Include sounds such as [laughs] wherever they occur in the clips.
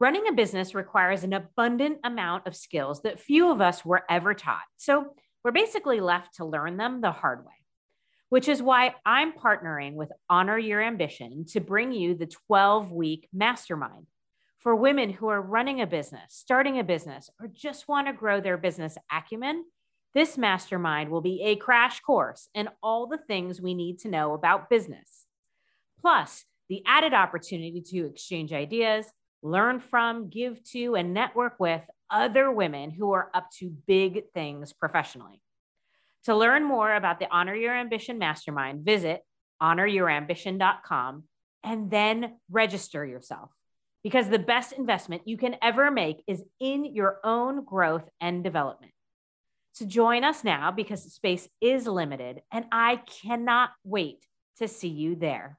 Running a business requires an abundant amount of skills that few of us were ever taught. So we're basically left to learn them the hard way, which is why I'm partnering with Honor Your Ambition to bring you the 12 week mastermind for women who are running a business, starting a business, or just want to grow their business acumen. This mastermind will be a crash course in all the things we need to know about business. Plus, the added opportunity to exchange ideas learn from, give to, and network with other women who are up to big things professionally. To learn more about the Honor Your Ambition Mastermind, visit honoryourambition.com and then register yourself because the best investment you can ever make is in your own growth and development. So join us now because space is limited and I cannot wait to see you there.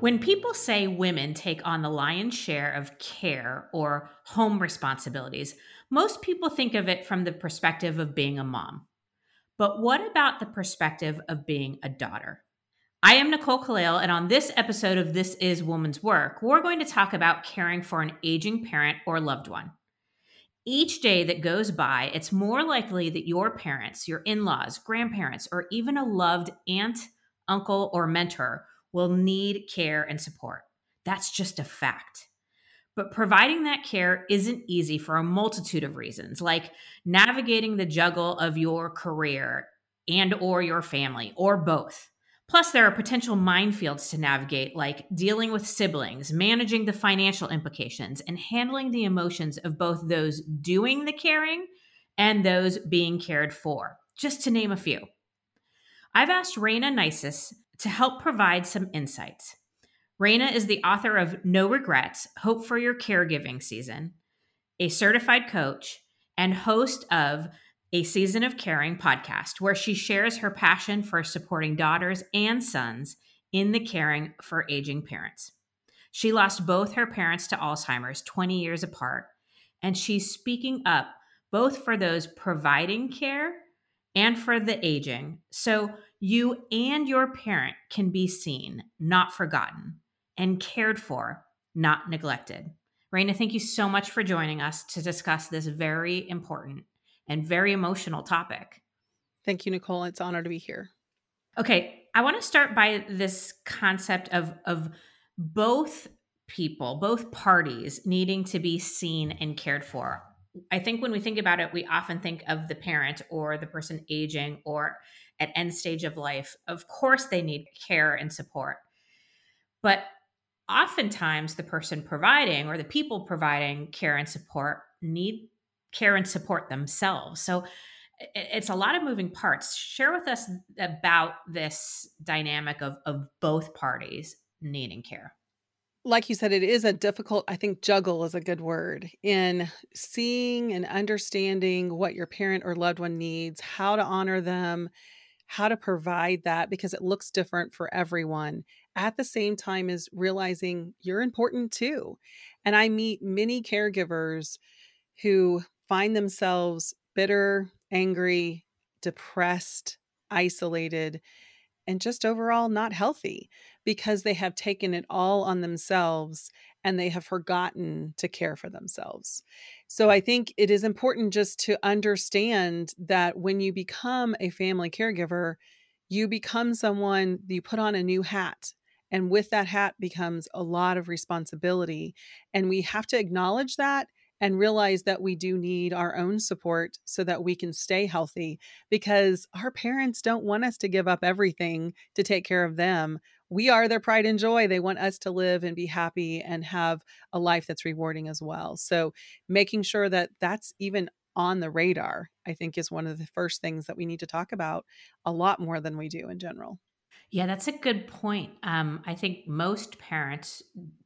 When people say women take on the lion's share of care or home responsibilities, most people think of it from the perspective of being a mom. But what about the perspective of being a daughter? I am Nicole Kalil, and on this episode of This Is Woman's Work, we're going to talk about caring for an aging parent or loved one. Each day that goes by, it's more likely that your parents, your in laws, grandparents, or even a loved aunt, uncle, or mentor will need care and support. That's just a fact. But providing that care isn't easy for a multitude of reasons, like navigating the juggle of your career and or your family or both. Plus there are potential minefields to navigate like dealing with siblings, managing the financial implications and handling the emotions of both those doing the caring and those being cared for, just to name a few. I've asked Raina Nisus to help provide some insights. Rayna is the author of No Regrets Hope for Your Caregiving Season, a certified coach, and host of a Season of Caring podcast, where she shares her passion for supporting daughters and sons in the caring for aging parents. She lost both her parents to Alzheimer's 20 years apart, and she's speaking up both for those providing care and for the aging. So you and your parent can be seen, not forgotten, and cared for, not neglected. Rayna, thank you so much for joining us to discuss this very important and very emotional topic. Thank you, Nicole. It's an honor to be here. Okay, I want to start by this concept of of both people, both parties needing to be seen and cared for. I think when we think about it, we often think of the parent or the person aging or at end stage of life, of course they need care and support. But oftentimes the person providing or the people providing care and support need care and support themselves. So it's a lot of moving parts. Share with us about this dynamic of, of both parties needing care like you said, it is a difficult, I think juggle is a good word in seeing and understanding what your parent or loved one needs, how to honor them, how to provide that because it looks different for everyone at the same time as realizing you're important too. And I meet many caregivers who find themselves bitter, angry, depressed, isolated, and just overall not healthy because they have taken it all on themselves and they have forgotten to care for themselves. So I think it is important just to understand that when you become a family caregiver, you become someone, you put on a new hat. And with that hat becomes a lot of responsibility. And we have to acknowledge that and realize that we do need our own support so that we can stay healthy because our parents don't want us to give up everything to take care of them we are their pride and joy. They want us to live and be happy and have a life that's rewarding as well. So, making sure that that's even on the radar, I think, is one of the first things that we need to talk about a lot more than we do in general. Yeah, that's a good point. Um, I think most parents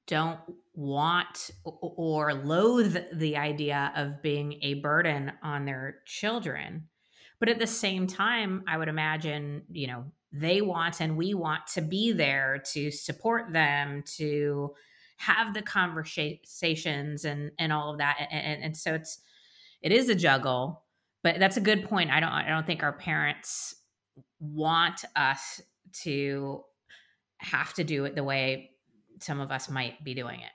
don't want or loathe the idea of being a burden on their children. But at the same time, I would imagine, you know, they want and we want to be there to support them to have the conversations and and all of that and, and, and so it's it is a juggle but that's a good point. I don't I don't think our parents want us to have to do it the way some of us might be doing it.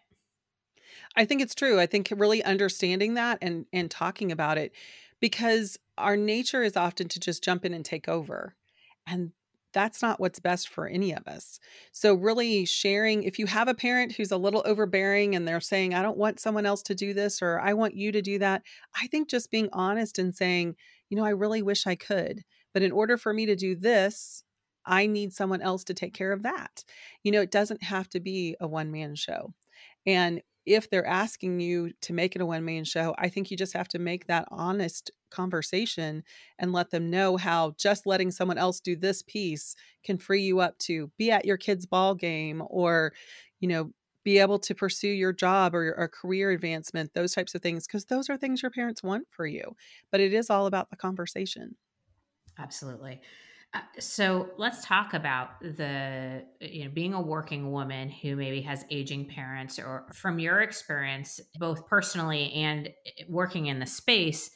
I think it's true. I think really understanding that and and talking about it because our nature is often to just jump in and take over. And that's not what's best for any of us. So, really sharing if you have a parent who's a little overbearing and they're saying, I don't want someone else to do this or I want you to do that, I think just being honest and saying, you know, I really wish I could. But in order for me to do this, I need someone else to take care of that. You know, it doesn't have to be a one man show. And if they're asking you to make it a one man show, I think you just have to make that honest conversation and let them know how just letting someone else do this piece can free you up to be at your kid's ball game or, you know, be able to pursue your job or, a career advancement, those types of things, because those are things your parents want for you. But it is all about the conversation. Absolutely. So let's talk about the you know being a working woman who maybe has aging parents or from your experience both personally and eh, working in the space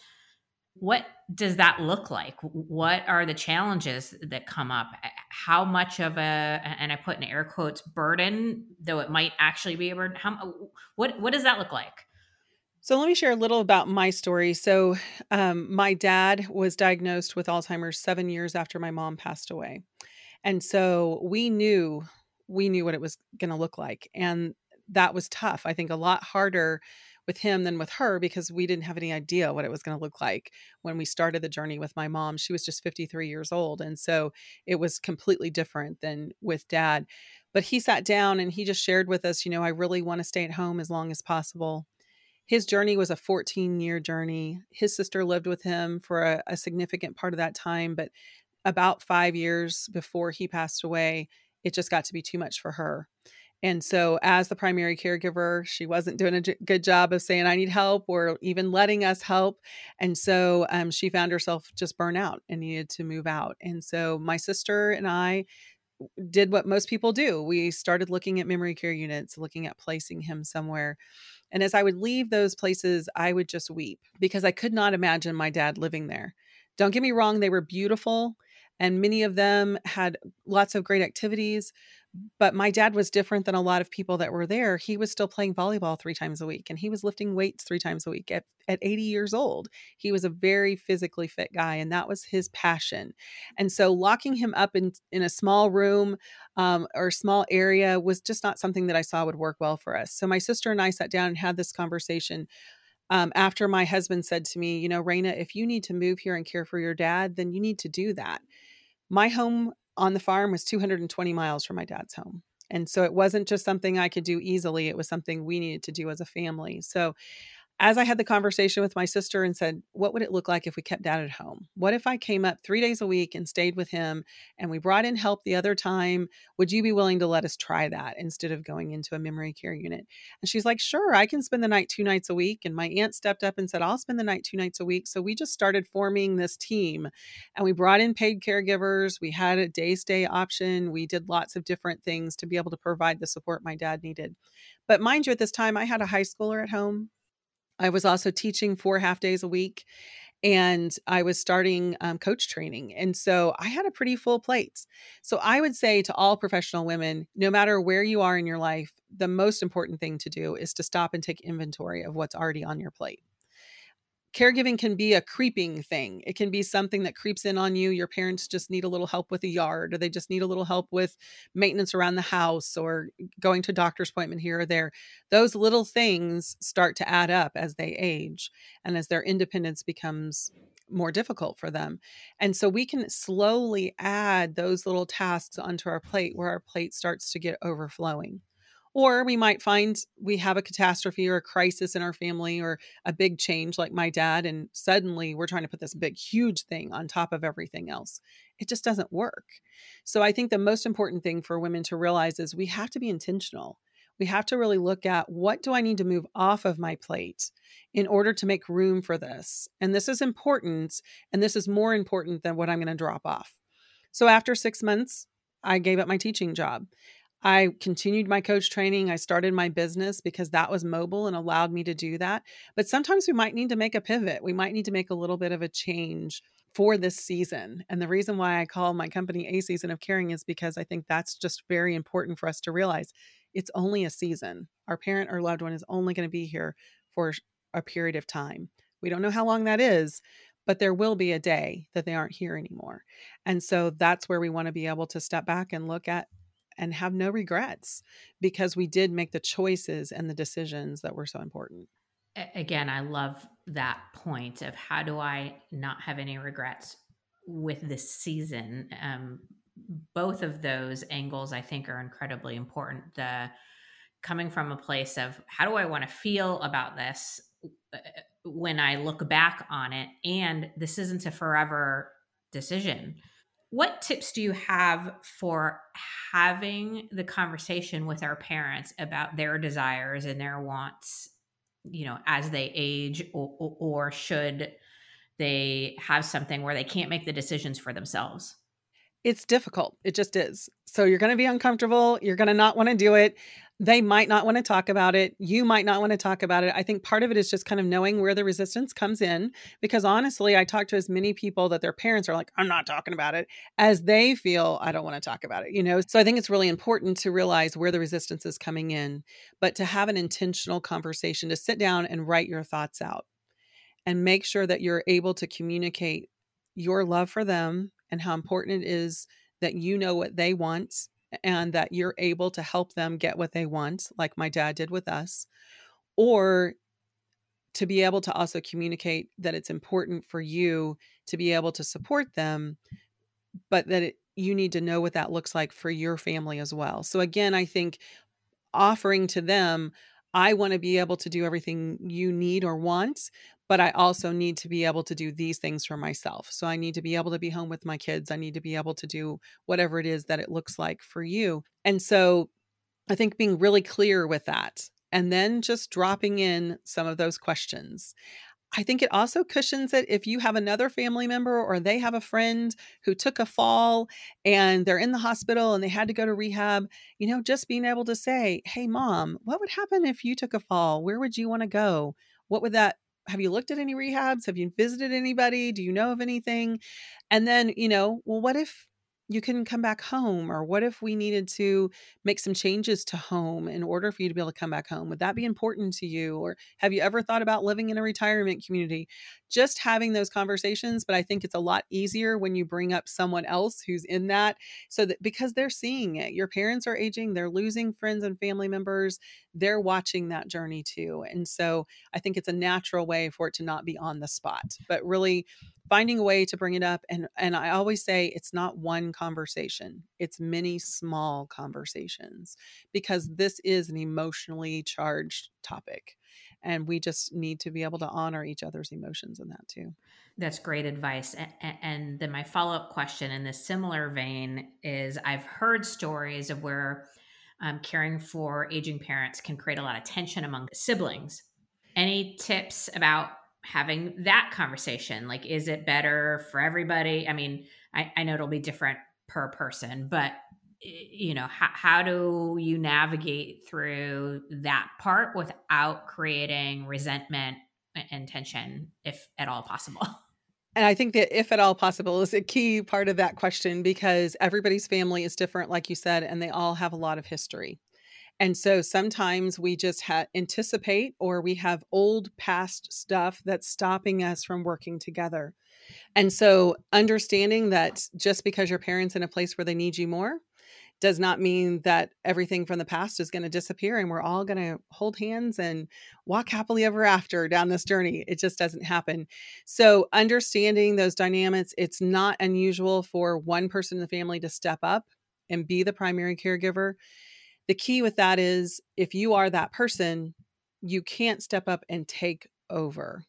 what does that look like? What are the challenges that come up? How much of a and i put in air quotes burden though it might actually be a burden how what what does that look like so let me share a little about my story. So, um, my dad was diagnosed with Alzheimer's seven years after my mom passed away, and so we knew we knew what it was going to look like, and that was tough. I think a lot harder with him than with her because we didn't have any idea what it was going to look like when we started the journey with my mom. She was just 53 years old, and so it was completely different than with dad. But he sat down and he just shared with us, you know, I really want to stay at home as long as possible his journey was a 14 year journey. His sister lived with him for a, a, significant part of that time, but about five years before he passed away, it just got to be too much for her. And so, as the primary caregiver, she wasn't doing a good job of saying, I need help or even letting us help. And so, um, she found herself just burnt out and needed to move out. And so, my sister and I did what most people do. We started looking at memory care units, looking at placing him somewhere. And as I would leave those places, I would just weep because I could not imagine my dad living there. Don't get me wrong, they were beautiful and many of them had lots of great activities, but my dad was different than a lot of people that were there. He was still playing volleyball three times a week and he was lifting weights three times a week at, at 80 years old. He was a very physically fit guy and that was his passion. And so locking him up in, in a small room um, or small area was just not something that I saw would work well for us. So my sister and I sat down and had this conversation. Um, after my husband said to me, You know, Rayna, if you need to move here and care for your dad, then you need to do that. My home on the farm was 220 miles from my dad's home. And so it wasn't just something I could do easily, it was something we needed to do as a family. So as I had the conversation with my sister and said, What would it look like if we kept dad at home? What if I came up three days a week and stayed with him and we brought in help the other time? Would you be willing to let us try that instead of going into a memory care unit? And she's like, Sure, I can spend the night two nights a week. And my aunt stepped up and said, I'll spend the night two nights a week. So we just started forming this team and we brought in paid caregivers. We had a day stay option. We did lots of different things to be able to provide the support my dad needed. But mind you, at this time, I had a high schooler at home I was also teaching four half days a week and I was starting um, coach training. And so I had a pretty full plate. So I would say to all professional women, no matter where you are in your life, the most important thing to do is to stop and take inventory of what's already on your plate caregiving can be a creeping thing. It can be something that creeps in on you. Your parents just need a little help with the yard, or they just need a little help with maintenance around the house, or going to doctor's appointment here or there. Those little things start to add up as they age and as their independence becomes more difficult for them. And so we can slowly add those little tasks onto our plate where our plate starts to get overflowing. Or we might find we have a catastrophe or a crisis in our family or a big change like my dad, and suddenly we're trying to put this big, huge thing on top of everything else. It just doesn't work. So I think the most important thing for women to realize is we have to be intentional. We have to really look at what do I need to move off of my plate in order to make room for this? And this is important, and this is more important than what I'm going to drop off. So after six months, I gave up my teaching job. I continued my coach training. I started my business because that was mobile and allowed me to do that. But sometimes we might need to make a pivot. We might need to make a little bit of a change for this season. And the reason why I call my company A Season of Caring is because I think that's just very important for us to realize it's only a season. Our parent or loved one is only going to be here for a period of time. We don't know how long that is, but there will be a day that they aren't here anymore. And so that's where we want to be able to step back and look at and have no regrets because we did make the choices and the decisions that were so important. Again, I love that point of how do I not have any regrets with this season. Um, both of those angles, I think, are incredibly important. The coming from a place of how do I want to feel about this uh, when I look back on it, and this isn't a forever decision what tips do you have for having the conversation with our parents about their desires and their wants you know as they age or, or, should they have something where they can't make the decisions for themselves? It's difficult. It just is. So you're going to be uncomfortable. You're going to not want to do it they might not want to talk about it. You might not want to talk about it. I think part of it is just kind of knowing where the resistance comes in. Because honestly, I talk to as many people that their parents are like, I'm not talking about it, as they feel, I don't want to talk about it, you know? So I think it's really important to realize where the resistance is coming in, but to have an intentional conversation, to sit down and write your thoughts out and make sure that you're able to communicate your love for them and how important it is that you know what they want and that you're able to help them get what they want, like my dad did with us, or to be able to also communicate that it's important for you to be able to support them, but that it, you need to know what that looks like for your family as well. So, again, I think offering to them, I want to be able to do everything you need or want, but I also need to be able to do these things for myself. So I need to be able to be home with my kids. I need to be able to do whatever it is that it looks like for you. And so I think being really clear with that and then just dropping in some of those questions. I think it also cushions it if you have another family member or they have a friend who took a fall and they're in the hospital and they had to go to rehab, you know, just being able to say, Hey, mom, what would happen if you took a fall? Where would you want to go? What would that have you looked at any rehabs? Have you visited anybody? Do you know of anything? And then, you know, well, what if you couldn't come back home? Or what if we needed to make some changes to home in order for you to be able to come back home? Would that be important to you? Or have you ever thought about living in a retirement community? Just having those conversations, but I think it's a lot easier when you bring up someone else who's in that so that because they're seeing it. Your parents are aging, they're losing friends and family members, they're watching that journey too. And so I think it's a natural way for it to not be on the spot, but really finding a way to bring it up and and I always say it's not one conversation it's many small conversations because this is an emotionally charged topic and we just need to be able to honor each other's emotions in that too that's great advice and and then my follow-up question in this similar vein is i've heard stories of where um, caring for aging parents can create a lot of tension among siblings. Any tips about having that conversation? Like is it better for everybody? I mean i, I know it'll be different per person but you know how, how do you navigate through that part without creating resentment and tension if at all possible [laughs] And I think that if at all possible is a key part of that question because everybody's family is different, like you said, and they all have a lot of history. And so sometimes we just ha- anticipate or we have old past stuff that's stopping us from working together. And so understanding that just because your parents in a place where they need you more does not mean that everything from the past is going to disappear and we're all going to hold hands and walk happily ever after down this journey. It just doesn't happen. So, understanding those dynamics, it's not unusual for one person in the family to step up and be the primary caregiver the key with that is if you are that person, you can't step up and take over.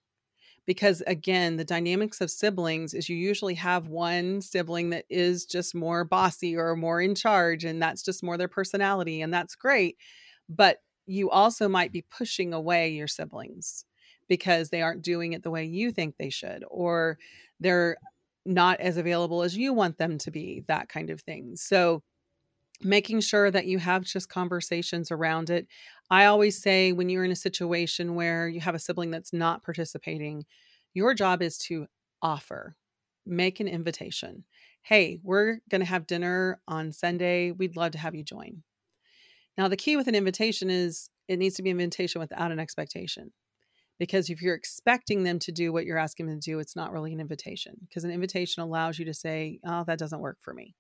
Because again, the dynamics of siblings is you usually have one sibling that is just more bossy or more in charge, and that's just more their personality, and that's great. But you also might be pushing away your siblings because they aren't doing it the way you think they should, or they're not as available as you want them to be, that kind of thing. So, making sure that you have just conversations around it. I always say when you're in a situation where you have a sibling that's not participating, your job is to offer, make an invitation. Hey, we're going to have dinner on Sunday. We'd love to have you join. Now, the key with an invitation is it needs to be an invitation without an expectation. Because if you're expecting them to do what you're asking them to do, it's not really an invitation because an invitation allows you to say, oh, that doesn't work for me.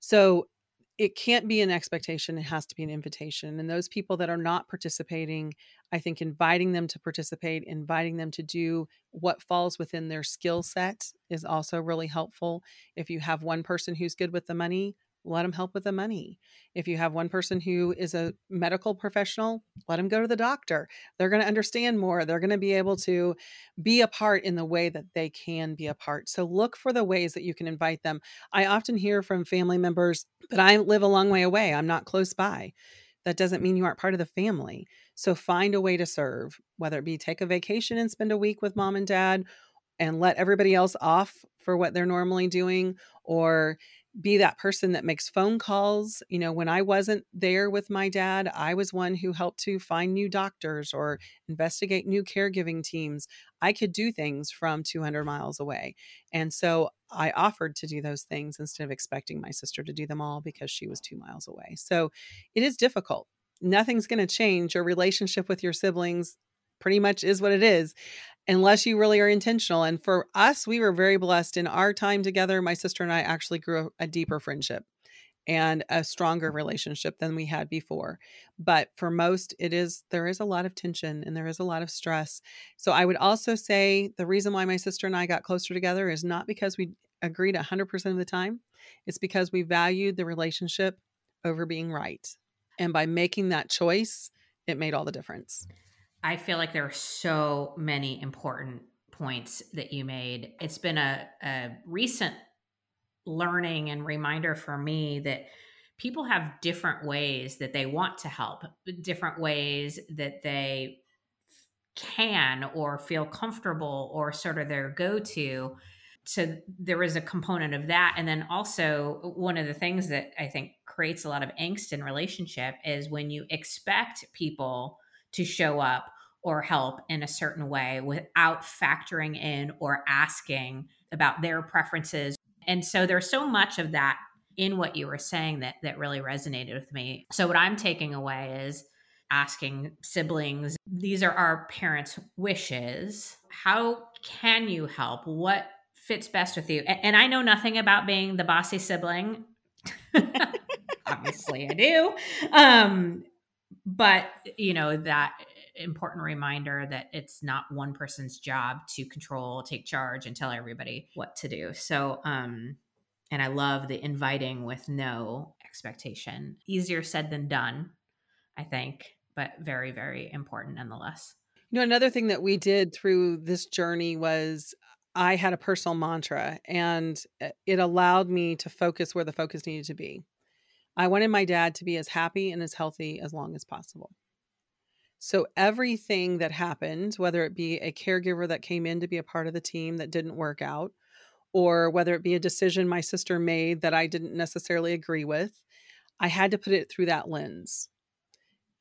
So it can't be an expectation it has to be an invitation and those people that are not participating i think inviting them to participate inviting them to do what falls within their skill set is also really helpful. If you have one person who's good with the money let them help with the money. If you have one person who is a medical professional, let them go to the doctor. They're going to understand more. They're going to be able to be a part in the way that they can be a part. So look for the ways that you can invite them. I often hear from family members, but I live a long way away. I'm not close by. That doesn't mean you aren't part of the family. So find a way to serve, whether it be take a vacation and spend a week with mom and dad and let everybody else off for what they're normally doing or be that person that makes phone calls. You know, when I wasn't there with my dad, I was one who helped to find new doctors or investigate new caregiving teams. I could do things from 200 miles away. And so I offered to do those things instead of expecting my sister to do them all because she was two miles away. So it is difficult. Nothing's going to change. Your relationship with your siblings pretty much is what it is unless you really are intentional. And for us, we were very blessed in our time together. My sister and I actually grew a deeper friendship and a stronger relationship than we had before. But for most, it is there is a lot of tension and there is a lot of stress. So I would also say the reason why my sister and I got closer together is not because we agreed 100% of the time, it's because we valued the relationship over being right. And by making that choice, it made all the difference. I feel like there are so many important points that you made. It's been a, a recent learning and reminder for me that people have different ways that they want to help, different ways that they can or feel comfortable or sort of their go to. So there is a component of that. And then also, one of the things that I think creates a lot of angst in relationship is when you expect people to show up or help in a certain way without factoring in or asking about their preferences. And so there's so much of that in what you were saying that that really resonated with me. So what I'm taking away is asking siblings, these are our parents' wishes. How can you help? What fits best with you? And, and I know nothing about being the bossy sibling. [laughs] Obviously I do. Um but you know that important reminder that it's not one person's job to control, take charge, and tell everybody what to do. So, um, and I love the inviting with no expectation. Easier said than done, I think, but very, very important nonetheless. You know, another thing that we did through this journey was I had a personal mantra and uh, it allowed me to focus where the focus needed to be. I wanted my dad to be as happy and as healthy as long as possible. So everything that happened, whether it be a caregiver that came in to be a part of the team that didn't work out, or whether it be a decision my sister made that I didn't necessarily agree with, I had to put it through that lens.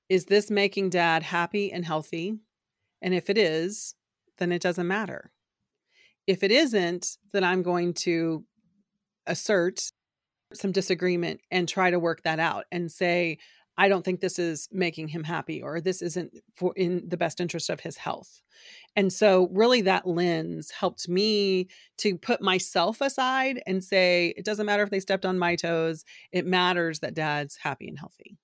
Is this making dad happy and healthy? And if it is, then it doesn't matter. If it isn't, then I'm going to assert some disagreement and try to work that out and say, I don't think this is making him happy or this isn't for in the best interest of his health. And so really that lens helped me to put myself aside and say it doesn't matter if they stepped on my toes, it matters that dad's happy and healthy.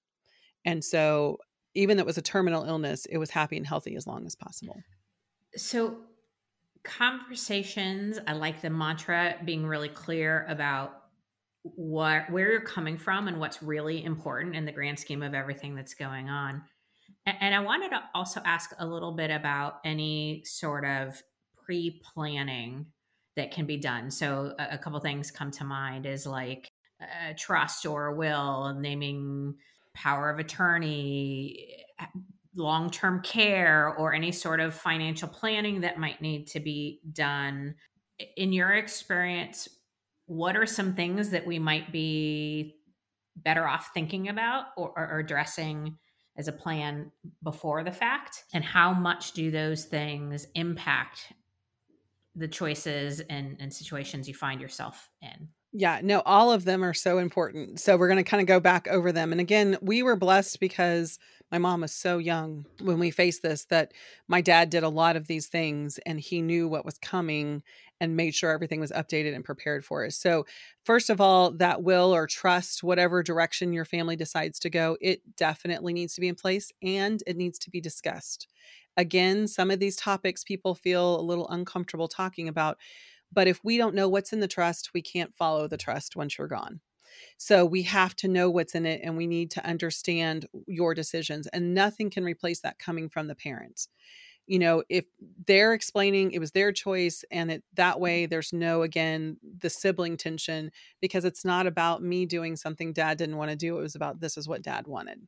And so even though it was a terminal illness, it was happy and healthy as long as possible. So conversations, I like the mantra being really clear about what where you're coming from and what's really important in the grand scheme of everything that's going on. And, I wanted to also ask a little bit about any sort of pre-planning that can be done. So a, couple things come to mind is like a trust or will, naming power of attorney, eh, long-term care or any sort of financial planning that might need to be done. In your experience, what are some things that we might be better off thinking about or, or, addressing as a plan before the fact? And how much do those things impact the choices and, and situations you find yourself in? Yeah, no, all of them are so important. So we're going to kind of go back over them. And again, we were blessed because my mom was so young when we faced this that my dad did a lot of these things and he knew what was coming and made sure everything was updated and prepared for us. So, first of all, that will or trust, whatever direction your family decides to go, it definitely needs to be in place and it needs to be discussed. Again, some of these topics people feel a little uncomfortable talking about but if we don't know what's in the trust, we can't follow the trust once you're gone. So we have to know what's in it and we need to understand your decisions. And nothing can replace that coming from the parents. You know, if they're explaining it was their choice and it that way there's no again the sibling tension because it's not about me doing something dad didn't want to do. It was about this is what dad wanted.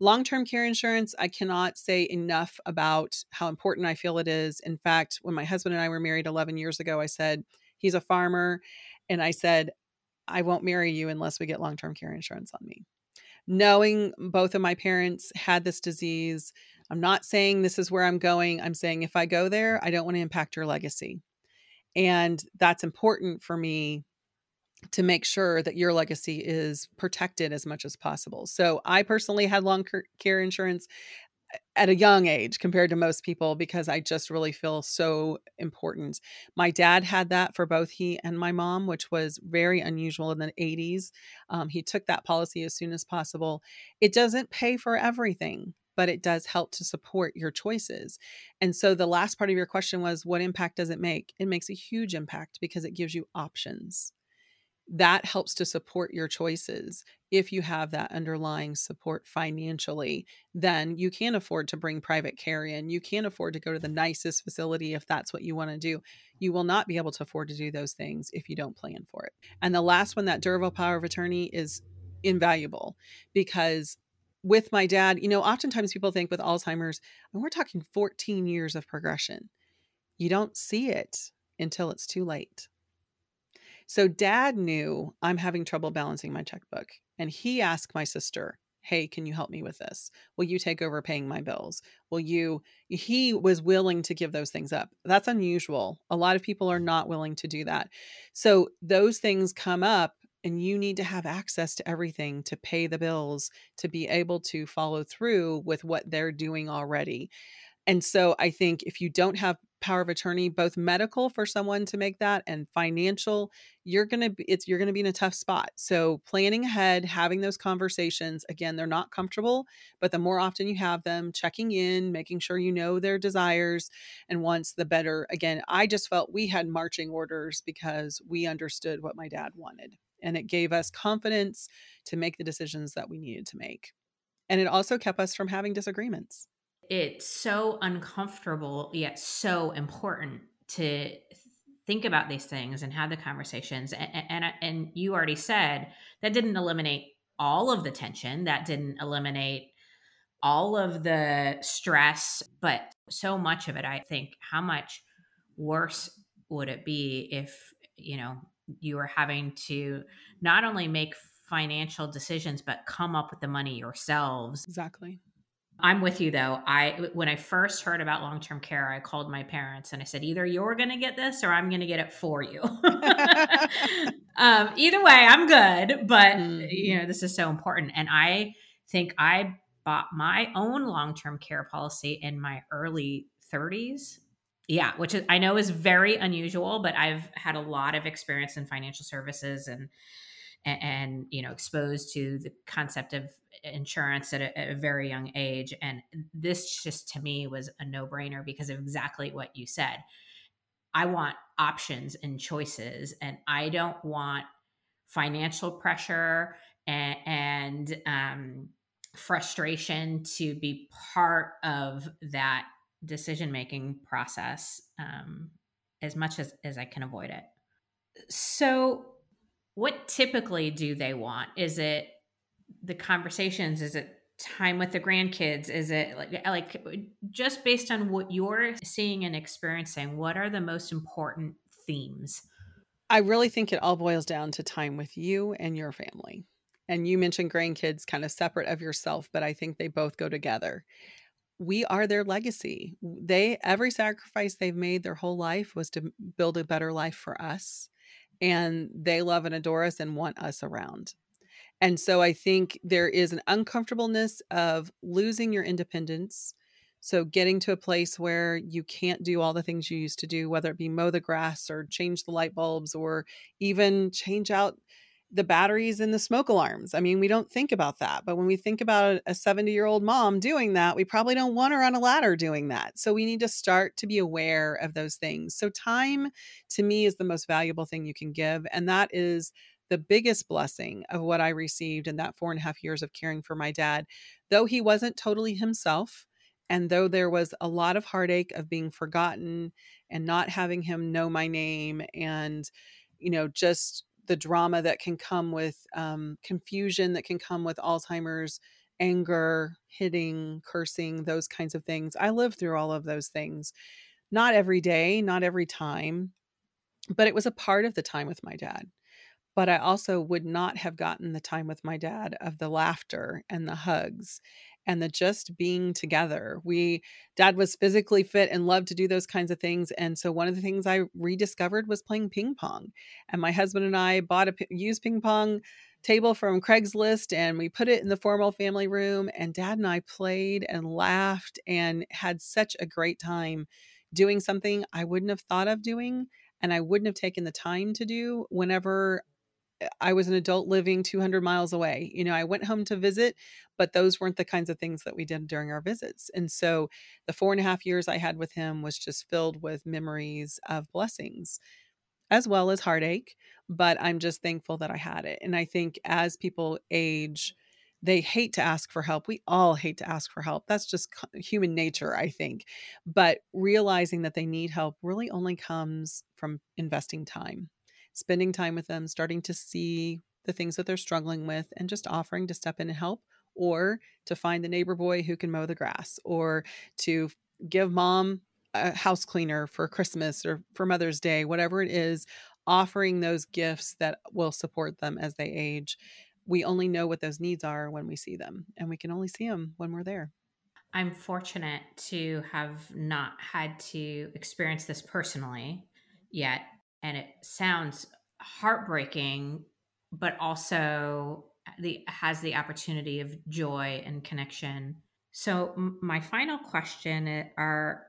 Long term care insurance, I cannot say enough about how important I feel it is. In fact, when my husband and I were married 11 years ago, I said, he's a farmer. And I said, I won't marry you unless we get long term care insurance on me. Knowing both of my parents had this disease, I'm not saying this is where I'm going. I'm saying if I go there, I don't want to impact your legacy. And that's important for me to make sure that your legacy is protected as much as possible. So I personally had long care insurance at a young age compared to most people because I just really feel so important. My dad had that for both he and my mom, which was very unusual in the 80s. Um, he took that policy as soon as possible. It doesn't pay for everything. But it does help to support your choices. And so the last part of your question was what impact does it make? It makes a huge impact because it gives you options that helps to support your choices. If you have that underlying support financially, then you can afford to bring private care in. You can afford to go to the nicest facility if that's what you want to do. You will not be able to afford to do those things if you don't plan for it. And the last one, that durable power of attorney, is invaluable because with my dad, you know, oftentimes people think with Alzheimer's, and we're talking 14 years of progression. You don't see it until it's too late. So dad knew I'm having trouble balancing my checkbook. And he asked my sister, Hey, can you help me with this? Will you take over paying my bills? Will you? He was willing to give those things up. That's unusual. A lot of people are not willing to do that. So those things come up and you need to have access to everything to pay the bills to be able to follow through with what they're doing already. And so I think if you don't have power of attorney, both medical for someone to make that and financial, you're going to be it's you're going to be in a tough spot. So planning ahead, having those conversations, again, they're not comfortable, but the more often you have them, checking in, making sure you know their desires and wants, the better. Again, I just felt we had marching orders because we understood what my dad wanted. And it gave us confidence to make the decisions that we needed to make. And it also kept us from having disagreements it's so uncomfortable yet so important to think about these things and have the conversations and, and and you already said that didn't eliminate all of the tension that didn't eliminate all of the stress but so much of it i think how much worse would it be if you know you are having to not only make financial decisions but come up with the money yourselves exactly I'm with you though. I when I first heard about long-term care, I called my parents and I said, either you're going to get this or I'm going to get it for you. [laughs] [laughs] um, either way, I'm good. But mm. you know, this is so important, and I think I bought my own long-term care policy in my early 30s. Yeah, which is I know is very unusual, but I've had a lot of experience in financial services and and, and you know exposed to the concept of insurance at a, at a, very young age. And this just to me was a no-brainer because of exactly what you said. I want options and choices and i don't want financial pressure and, and um, frustration to be part of that decision making process um, as much as, as i can avoid it so what typically do they want? Is it the conversations? Is it time with the grandkids? Is it like like just based on what you're seeing and experiencing, what are the most important themes? I really think it all boils down to time with you and your family. and you mentioned grandkids kind of separate of yourself, but I think they both go together. We are their legacy. They every sacrifice they've made their whole life was to build a better life for us. And they love and adore us and want us around. And so I think there is an uncomfortableness of losing your independence. So getting to a place where you can't do all the things you used to do, whether it be mow the grass or change the light bulbs or even change out the batteries in the smoke alarms. I mean, we don't think about that. But when we think about a 70 year old mom doing that, we probably don't want her on a ladder doing that. So we need to start to be aware of those things. So, time to me is the most valuable thing you can give. And that is the biggest blessing of what I received in that four and a half years of caring for my dad. Though he wasn't totally himself, and though there was a lot of heartache of being forgotten and not having him know my name and, you know, just the drama that can come with um, confusion that can come with alzheimer's anger hitting cursing those kinds of things. I lived through all of those things. Not every day not every time but it was a part of the time with my dad. But I also would not have gotten the time with my dad of the laughter and the hugs and the just being together. We dad was physically fit and loved to do those kinds of things and so one of the things I rediscovered was playing ping pong. And my husband and I bought a used ping pong table from Craigslist and we put it in the formal family room and dad and I played and laughed and had such a great time doing something I wouldn't have thought of doing and I wouldn't have taken the time to do whenever I was an adult living 200 miles away. You know, I went home to visit, but those weren't the kinds of things that we did during our visits. And so the four and a half years I had with him was just filled with memories of blessings as well as heartache. But I'm just thankful that I had it. And I think as people age, they hate to ask for help. We all hate to ask for help. That's just human nature, I think. But realizing that they need help really only comes from investing time spending time with them, starting to see the things that they're struggling with, and just offering to step in and help, or to find the neighbor boy who can mow the grass, or to give mom a house cleaner for Christmas or for Mother's Day, whatever it is, offering those gifts that will support them as they age. We only know what those needs are when we see them, and we can only see them when we're there. I'm fortunate to have not had to experience this personally yet and it sounds heartbreaking, but also the has the opportunity of joy and connection. So my final question eh, are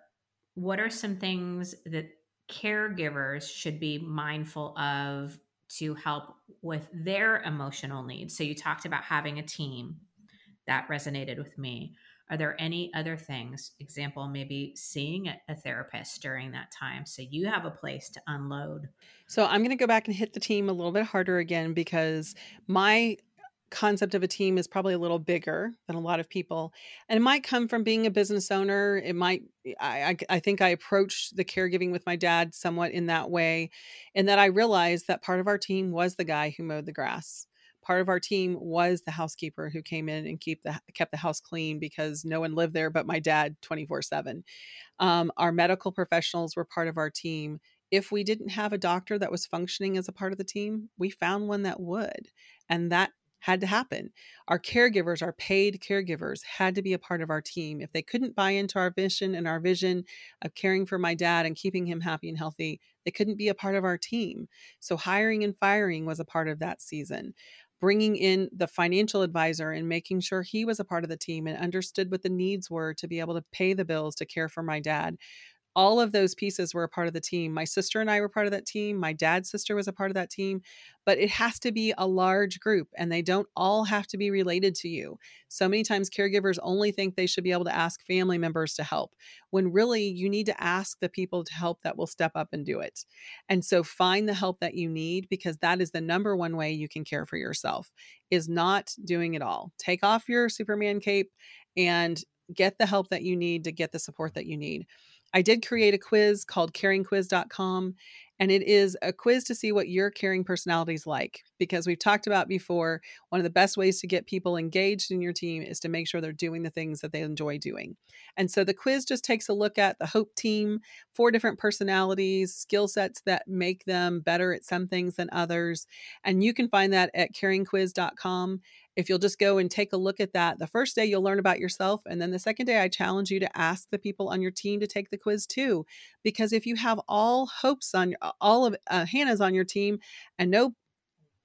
what are some things that caregivers should be mindful of to help with their emotional needs? So you talked about having a team that resonated with me. Are there any other things? Example, maybe seeing a therapist during that time so you have a place to unload. So I'm going to go back and hit the team a little bit harder again because my concept of a team is probably a little bigger than a lot of people and it might come from being a business owner it might I, I, think i approached the caregiving with my dad somewhat in that way and that i realized that part of our team was the guy who mowed the grass part of our team was the housekeeper who came in and keep the kept the house clean because no one lived there but my dad 24 um, 7 our medical professionals were part of our team if we didn't have a doctor that was functioning as a part of the team we found one that would and that had to happen. Our caregivers, our paid caregivers, had to be a part of our team. If they couldn't buy into our vision and our vision of caring for my dad and keeping him happy and healthy, they couldn't be a part of our team. So, hiring and firing was a part of that season bringing in the financial advisor and making sure he was a part of the team and understood what the needs were to be able to pay the bills to care for my dad all of those pieces were a part of the team. My sister and I were part of that team. My dad's sister was a part of that team. But it has to be a large group and they don't all have to be related to you. So many times caregivers only think they should be able to ask family members to help when really you need to ask the people to help that will step up and do it. And so find the help that you need because that is the number one way you can care for yourself is not doing it all. Take off your Superman cape and get the help that you need to get the support that you need. I did create a quiz called caringquiz.com And it is a quiz to see what your caring personality is like. Because we've talked about before, one of the best ways to get people engaged in your team is to make sure they're doing the things that they enjoy doing. And so the quiz just takes a look at the Hope team, four different personalities, skill sets that make them better at some things than others. And you can find that at caringquiz.com if you'll just go and take a look at that, the first day you'll learn about yourself. And then the second day, I challenge you to ask the people on your team to take the quiz too. Because if you have all hopes on all of uh, Hannah's on your team and no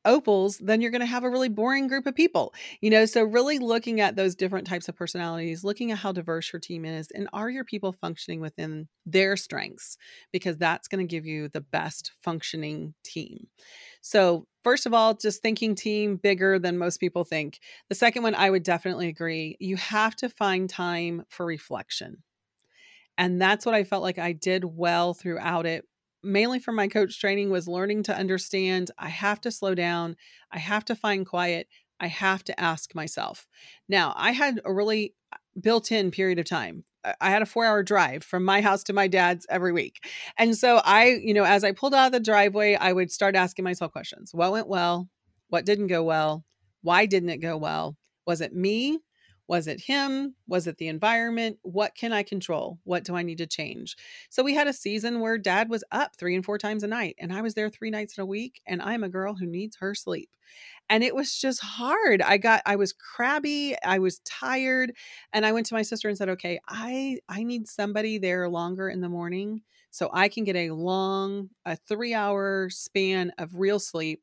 opals, then you're going to have a really boring group of people. You know, so really looking at those different types of personalities, looking at how diverse your team is, and are your people functioning within their strengths? Because that's going to give you the best functioning team. So, first of all, just thinking team bigger than most people think. The second one, I would definitely agree. You have to find time for reflection. And that's what I felt like I did well throughout it mainly from my coach training was learning to understand I have to slow down, I have to find quiet, I have to ask myself. Now, I had a really uh, built in period of time. I had a four hour drive from my house to my dad's every week. And so I, you know, as I pulled out of the driveway, I would start asking myself questions What went well? What didn't go well? Why didn't it go well? Was it me? Was it him? Was it the environment? What can I control? What do I need to change? So we had a season where dad was up three and four times a night, and I was there three nights in a week, and I'm a girl who needs her sleep. And it was just hard. I got I was crabby, I was tired, and I went to my sister and said, "Okay, I I need somebody there longer in the morning so I can get a long a 3-hour span of real sleep,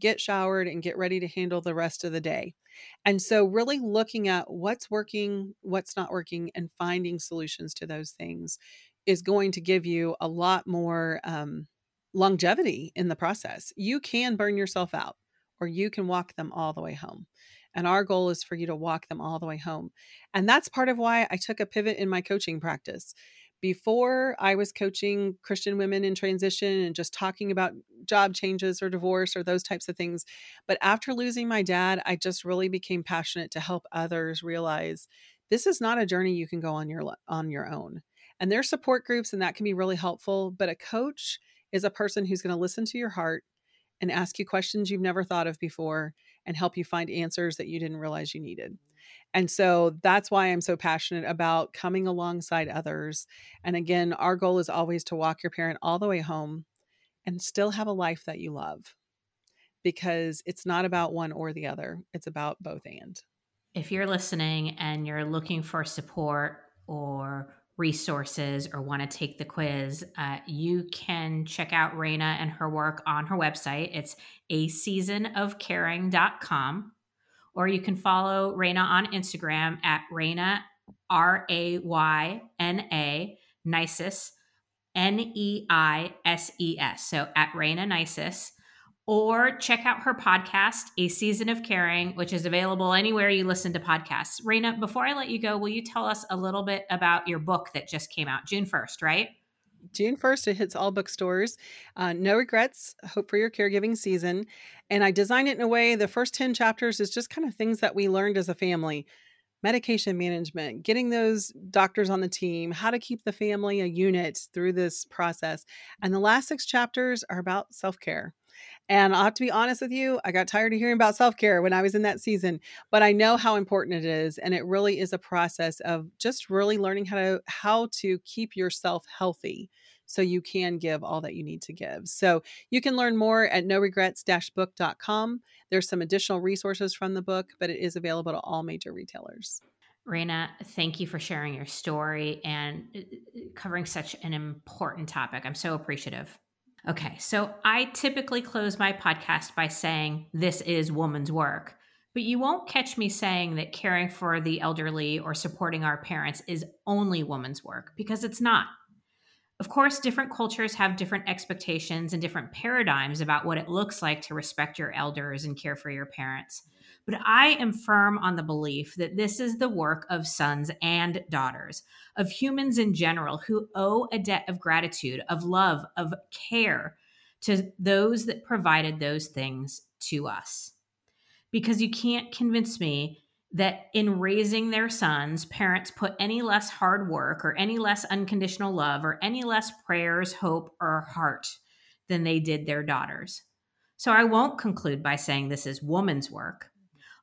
get showered and get ready to handle the rest of the day." And so, really looking at what's working, what's not working, and finding solutions to those things is going to give you a lot more um, longevity in the process. You can burn yourself out, or you can walk them all the way home. And our goal is for you to walk them all the way home. And that's part of why I took a pivot in my coaching practice before I was coaching Christian women in transition and just talking about job changes or divorce or those types of things. But after losing my dad, I just really became passionate to help others realize this is not a journey you can go on your on your own. And there's support groups and that can be really helpful, but a coach is a person who's going to listen to your heart and ask you questions you've never thought of before and help you find answers that you didn't realize you needed. And so that's why I'm so passionate about coming alongside others. And again, our goal is always to walk your parent all the way home and still have a life that you love because it's not about one or the other, it's about both and. If you're listening and you're looking for support or resources or want to take the quiz, uh, you can check out Rayna and her work on her website. It's a seasonofcaring.com or you can follow Rayna on Instagram at Rayna, R A Y N A, Neises, N E I S E S. So at Rayna Neises. Or check out her podcast, A Season of Caring, which is available anywhere you listen to podcasts. Rayna, before I let you go, will you tell us a little bit about your book that just came out June 1st, right? June 1st, it hits all bookstores. Uh, no regrets, hope for your caregiving season. And I designed it in a way, the first 10 chapters is just kind of things that we learned as a family medication management, getting those doctors on the team, how to keep the family uh, a unit through this process. And the last six chapters are about self care. And I'll have to be honest with you, I got tired of hearing about self care when I was in that season, but I know how important it is. And it really is a process of just really learning how to how to keep yourself healthy so you can give all that you need to give. So you can learn more at no regrets book.com. There's some additional resources from the book, but it is available to all major retailers. Rayna, thank you for sharing your story and uh, uh, covering such an important topic. I'm so appreciative. Okay, so I typically close my podcast by saying, This is woman's work. But you won't catch me saying that caring for the elderly or supporting our parents is only woman's work because it's not. Of course, different cultures have different expectations and different paradigms about what it looks like to respect your elders and care for your parents. But I am firm on the belief that this is the work of sons and daughters, of humans in general who owe a debt of gratitude, of love, of care to those that provided those things to us. Because you can't convince me that in raising their sons, parents put any less hard work or any less unconditional love or any less prayers, hope, or heart than they did their daughters. So I won't conclude by saying this is woman's work.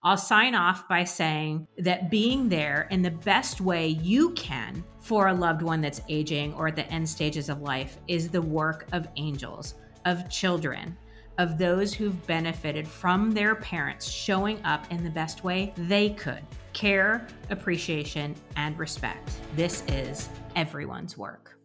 I'll sign off by saying that being there in the best way you can for a loved one that's aging or at the end stages of life is the work of angels, of children, of those who've benefited from their parents showing up in the best way they could care, appreciation, and respect. This is everyone's work.